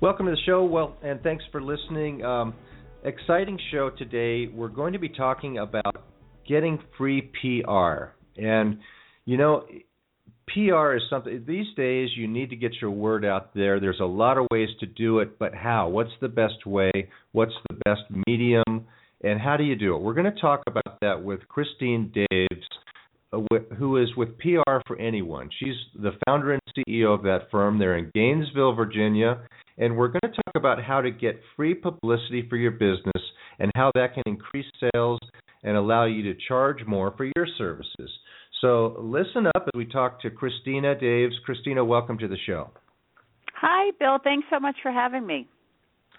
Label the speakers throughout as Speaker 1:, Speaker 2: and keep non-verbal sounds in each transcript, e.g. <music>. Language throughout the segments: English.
Speaker 1: Welcome to the show. Well, and thanks for listening. Um, exciting show today. We're going to be talking about getting free PR. And, you know, PR is something, these days you need to get your word out there. There's a lot of ways to do it, but how? What's the best way? What's the best medium? And how do you do it? We're going to talk about that with Christina Daves Uh, who is with PR for Anyone. She's the founder and CEO of that firm. They're in Gainesville, Virginia, and we're going to talk about how to get free publicity for your business and how that can increase sales and allow you to charge more for your services. So listen up as we talk to Christina Daves. Christina, welcome to the show.
Speaker 2: Hi, Bill. Thanks so much for having me.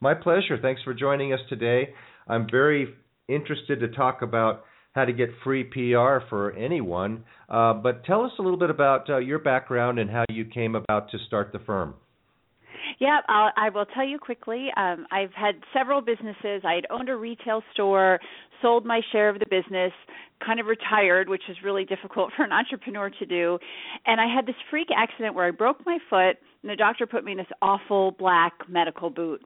Speaker 1: My pleasure. Thanks for joining us today. I'm very interested to talk about how to get free PR for anyone. Uh, but tell us a little bit about uh, your background and how you came about to start the firm.
Speaker 2: Yeah, I'll, I will tell you quickly. Um, I've had several businesses. I had owned a retail store, sold my share of the business, kind of retired, which is really difficult <laughs> for an entrepreneur to do. And I had this freak accident where I broke my foot, and the doctor put me in this awful black medical boot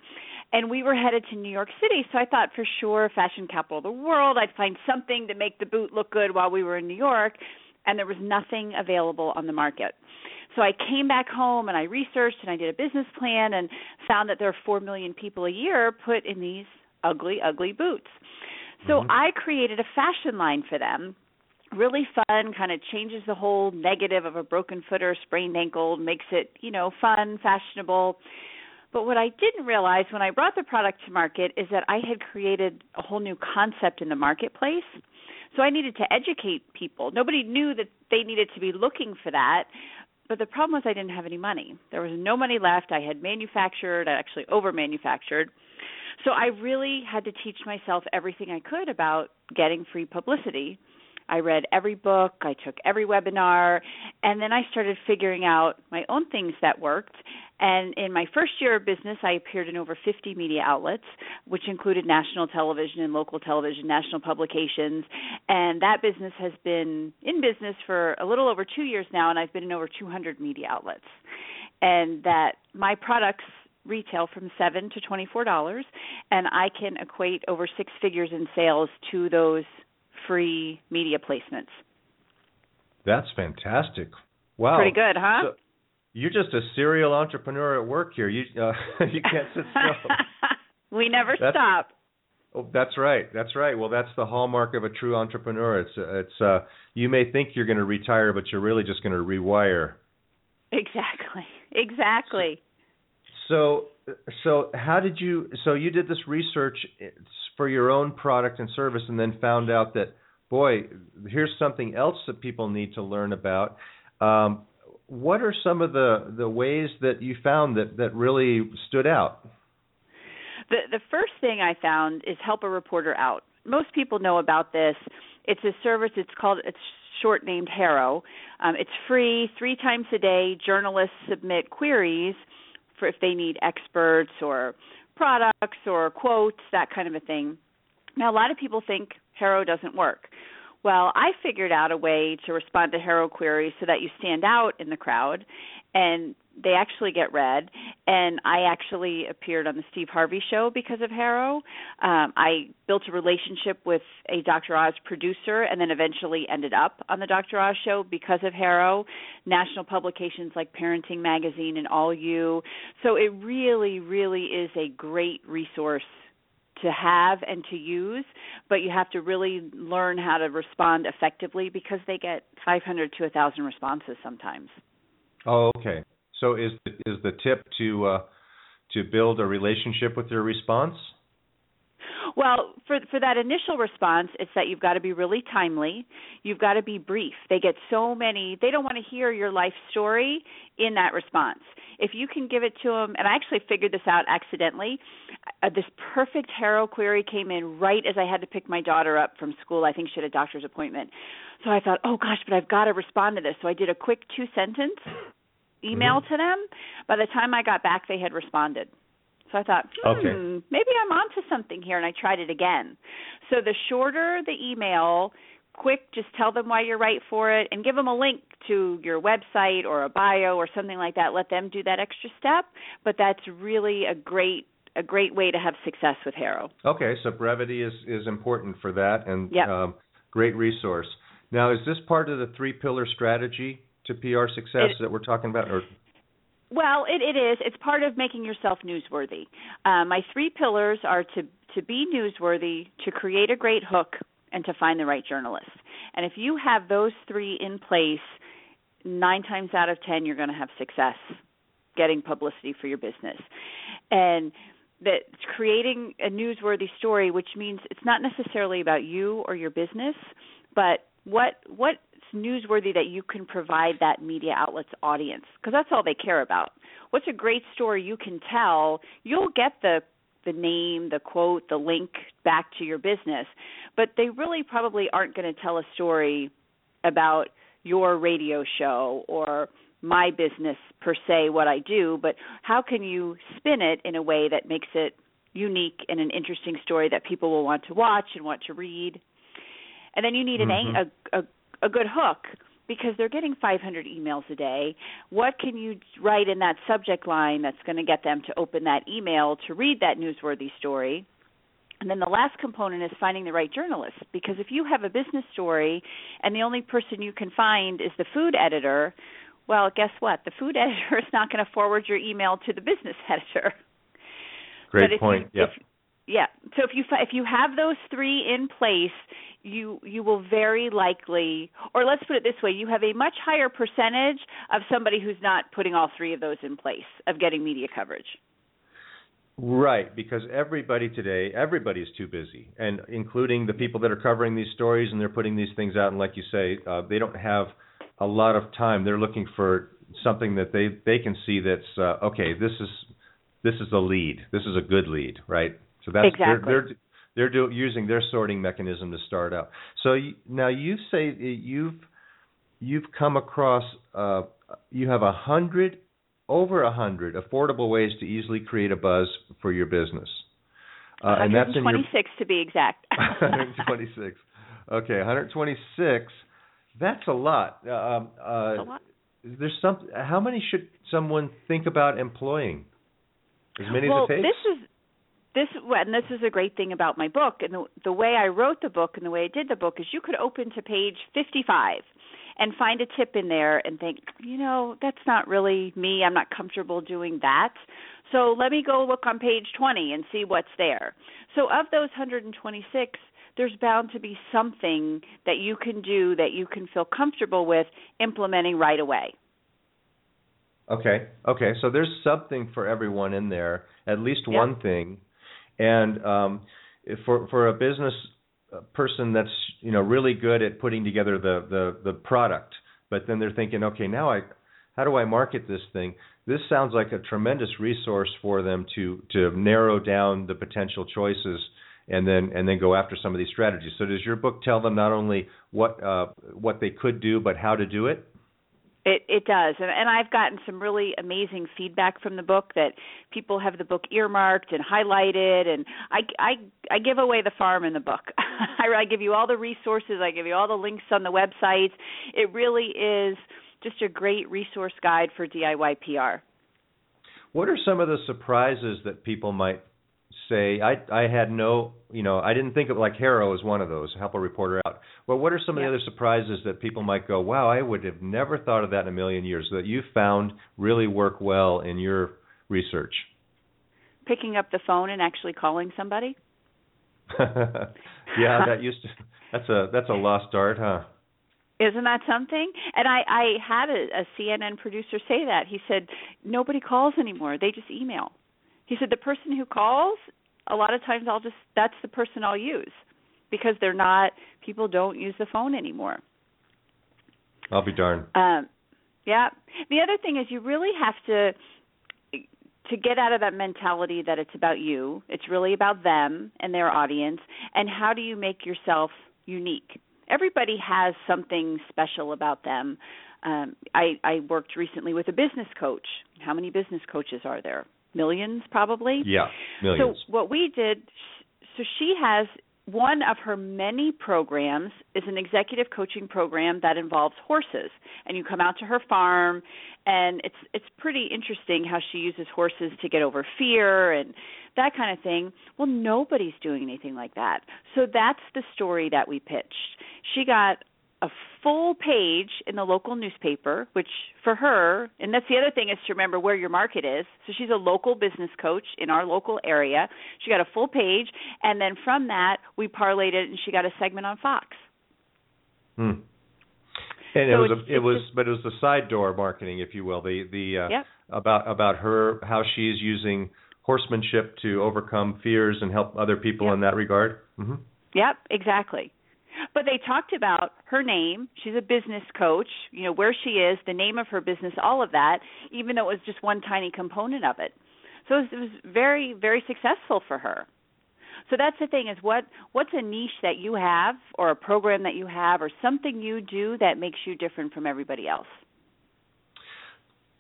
Speaker 2: and we were headed to New York City. So I thought for sure, fashion capital of the world, I'd find something to make the boot look good while we were in New York, and there was nothing available on the market. So I came back home and I researched and I did a business plan and found that there are 4 million people a year put in these ugly, ugly boots. So mm-hmm. I created a fashion line for them really fun kind of changes the whole negative of a broken foot or a sprained ankle makes it you know fun fashionable but what I didn't realize when I brought the product to market is that I had created a whole new concept in the marketplace. So I needed to educate people. Nobody knew that they needed to be looking for that. But the problem was I didn't have any money. There was no money left. I had manufactured, I actually over manufactured. So I really had to teach myself everything I could about getting free publicity. I read every book, I took every webinar, and then I started figuring out my own things that worked. And in my first year of business, I appeared in over 50 media outlets, which included national television and local television, national publications. And that business has been in business for a little over two years now, and I've been in over 200 media outlets. And that my products retail from seven to twenty-four dollars, and I can equate over six figures in sales to those free media placements.
Speaker 1: That's fantastic. Wow.
Speaker 2: Pretty good, huh? So
Speaker 1: you're just a serial entrepreneur at work here. You uh, <laughs> you can't sit still. <laughs>
Speaker 2: we never that's, stop.
Speaker 1: Oh, that's right. That's right. Well, that's the hallmark of a true entrepreneur. It's it's uh you may think you're going to retire, but you're really just going to rewire.
Speaker 2: Exactly. Exactly.
Speaker 1: So so how did you so you did this research for your own product and service and then found out that boy here's something else that people need to learn about. Um, what are some of the the ways that you found that that really stood out?
Speaker 2: The the first thing i found is help a reporter out. Most people know about this. It's a service it's called it's short named HARO um, it's free three times a day journalists submit queries for if they need experts or products or quotes, that kind of a thing. Now, a lot of people think HARO doesn't work. Well, I figured out a way to respond to HARO queries so that you stand out in the crowd and they actually get read and i actually appeared on the steve harvey show because of HARO um, i built a relationship with a dr oz producer and then eventually ended up on the dr oz show because of HARO national publications like parenting magazine and all you so it really really is a great resource to have and to use, but you have to really learn how to respond effectively because they get 500 to 1,000 responses sometimes.
Speaker 1: Oh, okay. So is is the tip to uh, to build a relationship with your response?
Speaker 2: Well, for for that initial response, it's that you've got to be really timely. You've got to be brief. They get so many. They don't want to hear your life story in that response. if you can give it to them, and I actually figured this out accidentally. Uh, this perfect HARO query came in right as I had to pick my daughter up from school. I think she had a doctor's appointment. So I thought, oh gosh, but I've got to respond to this. So I did a quick two sentence email mm-hmm. to them. By the time I got back, they had responded. So I thought, hmm, okay. maybe I'm onto something here, and I tried it again. So the shorter the email, quick, just tell them why you're right for it, and give them a link to your website or a bio or something like that. Let them do that extra step. But that's really a great a great way to have success with HARO.
Speaker 1: Okay, so brevity is is important for that, and
Speaker 2: yep.
Speaker 1: um, great resource. Now, is this part of the three pillar strategy to PR success it, that we're talking about, or
Speaker 2: well, it, it is. It's part of making yourself newsworthy. Uh, my three pillars are to to be newsworthy, to create a great hook, and to find the right journalist. And if you have those three in place, nine times out of ten, you're going to have success getting publicity for your business. And that creating a newsworthy story, which means it's not necessarily about you or your business, but what what newsworthy that you can provide that media outlet's audience because that's all they care about. What's a great story you can tell? You'll get the the name, the quote, the link back to your business, but they really probably aren't going to tell a story about your radio show or my business per se what I do, but how can you spin it in a way that makes it unique and an interesting story that people will want to watch and want to read? And then you need an mm-hmm. a, a a good hook because they're getting 500 emails a day. What can you write in that subject line that's going to get them to open that email to read that newsworthy story? And then the last component is finding the right journalist because if you have a business story and the only person you can find is the food editor, well, guess what? The food <laughs> editor is not going to forward your email to the business <laughs> editor.
Speaker 1: Great point.
Speaker 2: You,
Speaker 1: yep.
Speaker 2: If, yeah. So if you if you have those three in place, you you will very likely or let's put it this way you have a much higher percentage of somebody who's not putting all three of those in place of getting media coverage.
Speaker 1: Right. Because everybody today everybody's too busy. And including the people that are covering these stories and they're putting these things out. And like you say uh, they don't have a lot of time. They're looking for something that they they can see that's uh, okay this is this is a lead. This is a good lead right so that's
Speaker 2: exactly.
Speaker 1: they're, they're they're do, using their sorting mechanism to start out. So you, now you say you've you've come across uh, you have a hundred over a hundred affordable ways to easily create a buzz for your business.
Speaker 2: Uh, and that's in your 126 to be exact. <laughs>
Speaker 1: 126. Okay, 126. That's a lot. Uh, um, uh,
Speaker 2: a lot.
Speaker 1: There's some. How many should someone think about employing? As many
Speaker 2: well,
Speaker 1: as it takes.
Speaker 2: This is this and this is a great thing about my book and the, the way I wrote the book and the way I did the book is you could open to page 55 and find a tip in there and think, you know, that's not really me. I'm not comfortable doing that. So let me go look on page 20 and see what's there. So of those 126, there's bound to be something that you can do that you can feel comfortable with implementing right away.
Speaker 1: Okay. Okay. So there's something for everyone in there, at least one thing and um, for for a business person that's you know really good at putting together the the the product, but then they're thinking, okay, now I how do I market this thing? This sounds like a tremendous resource for them to to narrow down the potential choices and then and then go after some of these strategies. So does your book tell them not only what uh, what they could do, but how to do it?
Speaker 2: It it does, and, and I've gotten some really amazing feedback from the book that people have the book earmarked and highlighted, and I I I give away the farm in the book. <laughs> I, I give you all the resources, I give you all the links on the websites. It really is just a great resource guide for DIY PR.
Speaker 1: What are some of the surprises that people might say I I had no you know I didn't think of like HARO as one of those help a reporter out. Well, what are some yeah. of the other surprises that people might go, wow, I would have never thought of that in a million years that you found really work well in your research?
Speaker 2: Picking up the phone and actually calling somebody. <laughs>
Speaker 1: yeah, that <laughs> used to that's a that's a lost art, huh?
Speaker 2: Isn't that something? And I I had a, a CNN producer say that. He said nobody calls anymore; they just email. He said the person who calls, a lot of times I'll just that's the person I'll use because they're not people don't use the phone anymore.
Speaker 1: I'll be darned.
Speaker 2: Um, yeah. The other thing is you really have to to get out of that mentality that it's about you. It's really about them and their audience. And how do you make yourself unique? Everybody has something special about them. Um, I, I worked recently with a business coach. How many business coaches are there? Millions, probably.
Speaker 1: Yeah, millions.
Speaker 2: So what we did, so she has one of her many programs is an executive coaching program that involves horses and you come out to her farm and it's it's pretty interesting how she uses horses to get over fear and that kind of thing well nobody's doing anything like that so that's the story that we pitched she got a full page in the local newspaper, which for her, and that's the other thing is to remember where your market is. So she's a local business coach in our local area. She got a full page, and then from that we parlayed it, and she got a segment on Fox.
Speaker 1: Hmm. And so it was a, it was just, but it was the side door marketing, if you will, the the uh,
Speaker 2: yep.
Speaker 1: about about her how she's using horsemanship to overcome fears and help other people
Speaker 2: yep.
Speaker 1: in that regard. Mm-hmm.
Speaker 2: Yep, exactly. But they talked about her name. She's a business coach, you know, where she is, the name of her business, all of that, even though it was just one tiny component of it. So it was, very, very successful for her. So that's the thing is what what's a niche that you have or a program that you have or something you do that makes you different from everybody else.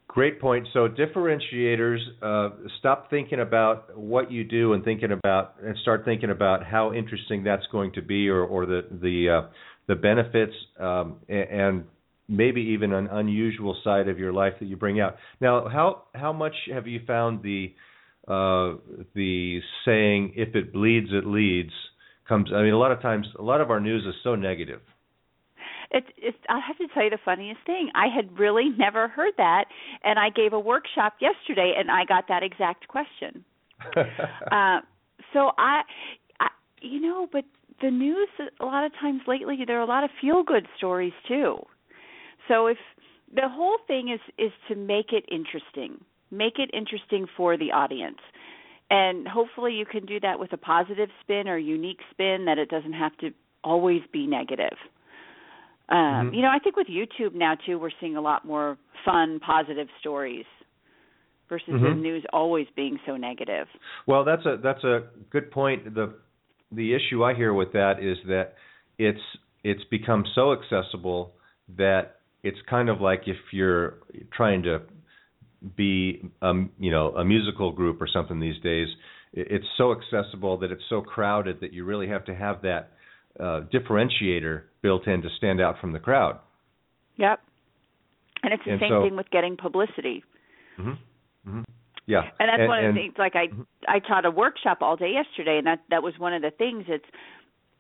Speaker 1: Great point. So differentiators, uh, stop thinking about what you do and thinking about and start thinking about how interesting that's going to be, or, or the the uh, the benefits um, and maybe even an unusual side of your life that you bring out. Now, how how much have you found the uh, the saying "if it bleeds, it leads" comes? I mean, a lot of times, a lot of our news is so negative
Speaker 2: it's it's I have to tell you the funniest thing. I had really never heard that and I gave a workshop yesterday and I got that exact question. <laughs> uh so I, I you know, but the news a lot of times lately there are a lot of feel good stories too. So if the whole thing is is to make it interesting. Make it interesting for the audience. And hopefully you can do that with a positive spin or unique spin that it doesn't have to always be negative. Um, mm-hmm. You know, I think with YouTube now too, we're seeing a lot more fun, positive stories versus mm-hmm. the news always being so negative.
Speaker 1: Well, that's a that's a good point. The the issue I hear with that is that it's it's become so accessible that it's kind of like if you're trying to be um you know a musical group or something these days it's so accessible that it's so crowded that you really have to have that uh, differentiator built in to stand out from the crowd.
Speaker 2: Yep. And it's the
Speaker 1: and
Speaker 2: same
Speaker 1: so,
Speaker 2: thing with getting publicity.
Speaker 1: Mm-hmm. Mm-hmm. Yeah.
Speaker 2: And that's
Speaker 1: and,
Speaker 2: one of the things. Like I, mm-hmm. I taught a workshop all day yesterday, and that that was one of the things. It's,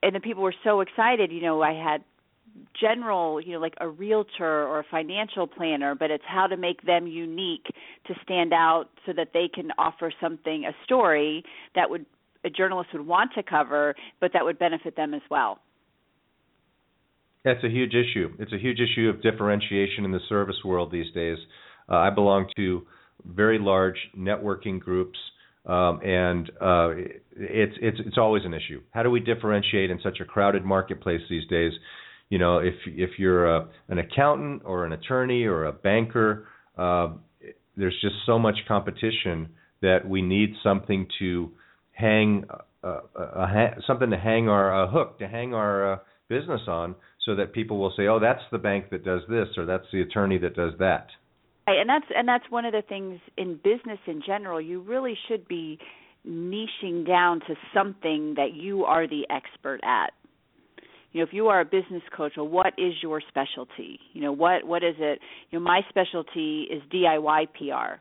Speaker 2: and the people were so excited. You know, I had general, you know, like a realtor or a financial planner, but it's how to make them unique to stand out so that they can offer something, a story that would a journalist would want to cover, but that would benefit them as well.
Speaker 1: That's a huge issue. It's a huge issue of differentiation in the service world these days. Uh, I belong to very large networking groups, um, and uh, it's it's it's always an issue. How do we differentiate in such a crowded marketplace these days? You know, if if you're a, an accountant or an attorney or a banker, uh, there's just so much competition that we need something to hang uh, a, a, something to hang our hook to hang our uh, business on, so that people will say, "Oh, that's the bank that does this," or "That's the attorney that does that."
Speaker 2: Right, and that's and that's one of the things in business in general. You really should be niching down to something that you are the expert at. You know, if you are a business coach, well, what is your specialty? You know, what what is it? You know, my specialty is DIY PR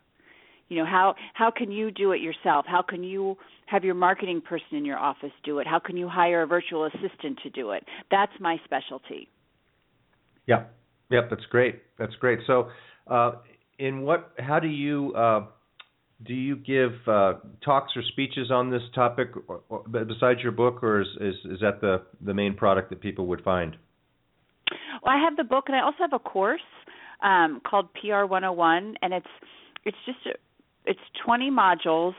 Speaker 2: you know how how can you do it yourself? How can you have your marketing person in your office do it? How can you hire a virtual assistant to do it? That's my specialty.
Speaker 1: Yeah yep that's great. That's great. So uh, in what how do you uh, do you give uh, talks or speeches on this topic or, or, besides your book or is, is is that the the main product that people would find?
Speaker 2: Well i have the book and i also have a course um, called pr 101 and it's it's just a, it's 20 modules.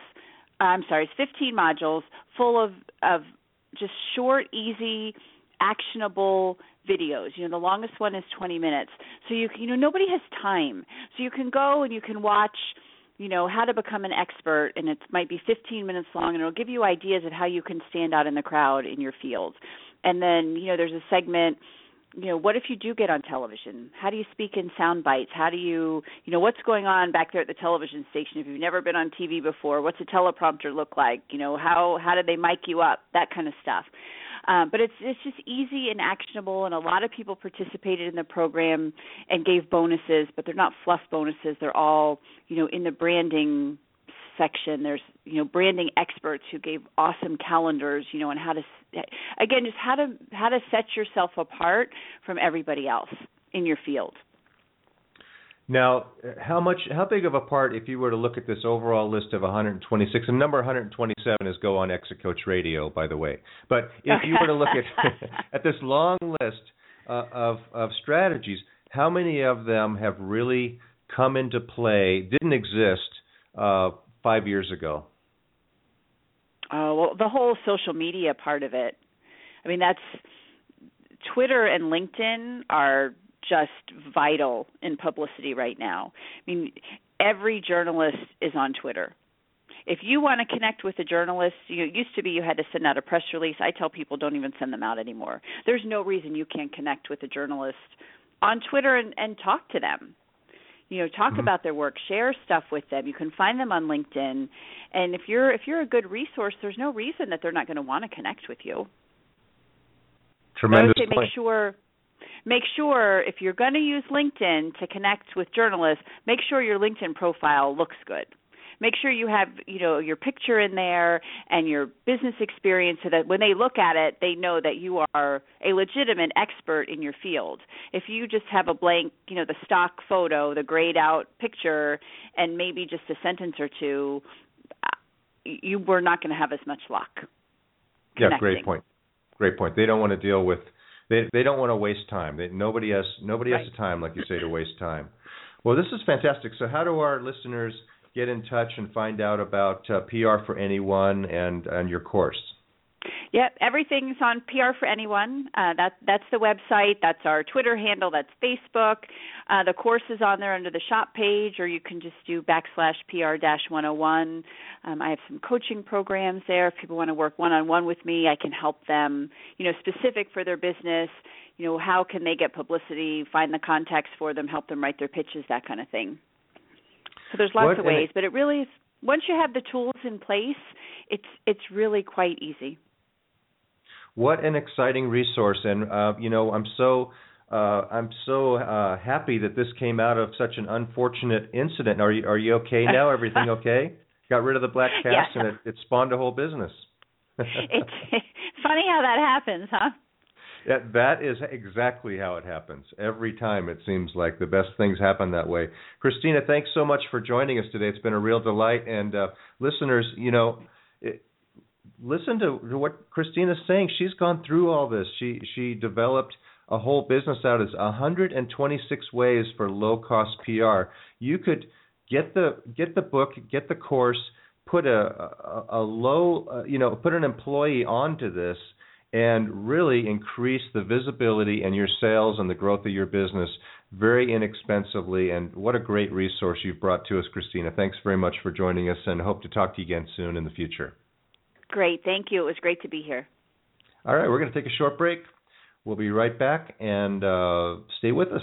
Speaker 2: I'm sorry, it's 15 modules full of of just short, easy, actionable videos. You know, the longest one is 20 minutes. So you you know nobody has time. So you can go and you can watch you know how to become an expert and it might be 15 minutes long and it'll give you ideas of how you can stand out in the crowd in your field and then you know there's a segment you know what if you do get on television? How do you speak in sound bites? How do you you know what's going on back there at the television station? If you've never been on tv before what's a teleprompter look like? You know how how do they mic you up? That kind of stuff. Um, but it's it's just easy and actionable and a lot of people participated in the program and gave bonuses but they're not fluff bonuses. They're all you know in the branding section. There's you know branding experts who gave awesome calendars you know on how to again just how to how to set yourself apart from everybody else in your field.
Speaker 1: Now how much how big of a part if you were to look at this overall list of 126 and number 127 is go on exit coach radio by the way but if you were to look at <laughs> at this long list uh, of of strategies how many of them have really come into play didn't exist uh, five years ago?
Speaker 2: Oh well, the whole social media part of it. I mean, that's Twitter and LinkedIn are just vital in publicity right now. I mean, every journalist is on Twitter. If you want to connect with a journalist, you it used to be you had to send out a press release. I tell people don't even send them out anymore. There's no reason you can't connect with a journalist on Twitter and, and talk to them you know talk mm-hmm. about their work share stuff with them. You can find them on linkedin. And if you're if you're a good resource there's no reason that they're not going to want to connect with you.
Speaker 1: Tremendous
Speaker 2: so make sure make sure if you're going to use linkedin to connect with journalists make sure your linkedin profile looks good make sure you have you know your picture in there and your business experience so that when they look at it they know that you are a legitimate expert in your field. If you just have a blank you know the stock photo the grayed out picture and maybe just a sentence or two uh, you were not going to have as much luck
Speaker 1: yeah great point. Great point. They don't want to deal with they they don't want to waste time. They, nobody has nobody right. has the time like you say to waste time. Well this is fantastic. So how do our listeners get in touch and find out about uh, PR for anyone and and your course?
Speaker 2: Yep, everything's on PR for anyone. Uh, that that's the website. That's our Twitter handle. That's Facebook. Uh, the course is on there under the shop page, or you can just do backslash PR dash 101. Um, I have some coaching programs there. If people want to work one on one with me, I can help them. You know, specific for their business. You know, how can they get publicity? Find the contacts for them. Help them write their pitches. That kind of thing. So there's lots what, of ways, but it really is once you have the tools in place, it's it's really quite easy.
Speaker 1: What an exciting resource, and uh, you know I'm so uh, I'm so uh, happy that this came out of such an unfortunate incident. Are you are you okay <laughs> now? Everything okay? Got rid of the black cast,
Speaker 2: yeah.
Speaker 1: and it, it spawned a whole business. <laughs>
Speaker 2: it's <laughs> funny how that happens, huh?
Speaker 1: Yeah, that is exactly how it happens. Every time it seems like the best things happen that way. Christina, thanks so much for joining us today. It's been a real delight. And uh, listeners, you know, it, listen to, to what Christina's saying. She's gone through all this. She she developed a whole business out of 126 ways for low cost PR. You could get the get the book, get the course, put a a, a low, uh, you know, put an employee onto this and really increase the visibility and your sales and the growth of your business very inexpensively. And what a great resource you've brought to us, Christina. Thanks very much for joining us and hope to talk to you again soon in the future.
Speaker 2: Great. Thank you. It was great to be here.
Speaker 1: All right. We're going to take a short break. We'll be right back and uh, stay with us.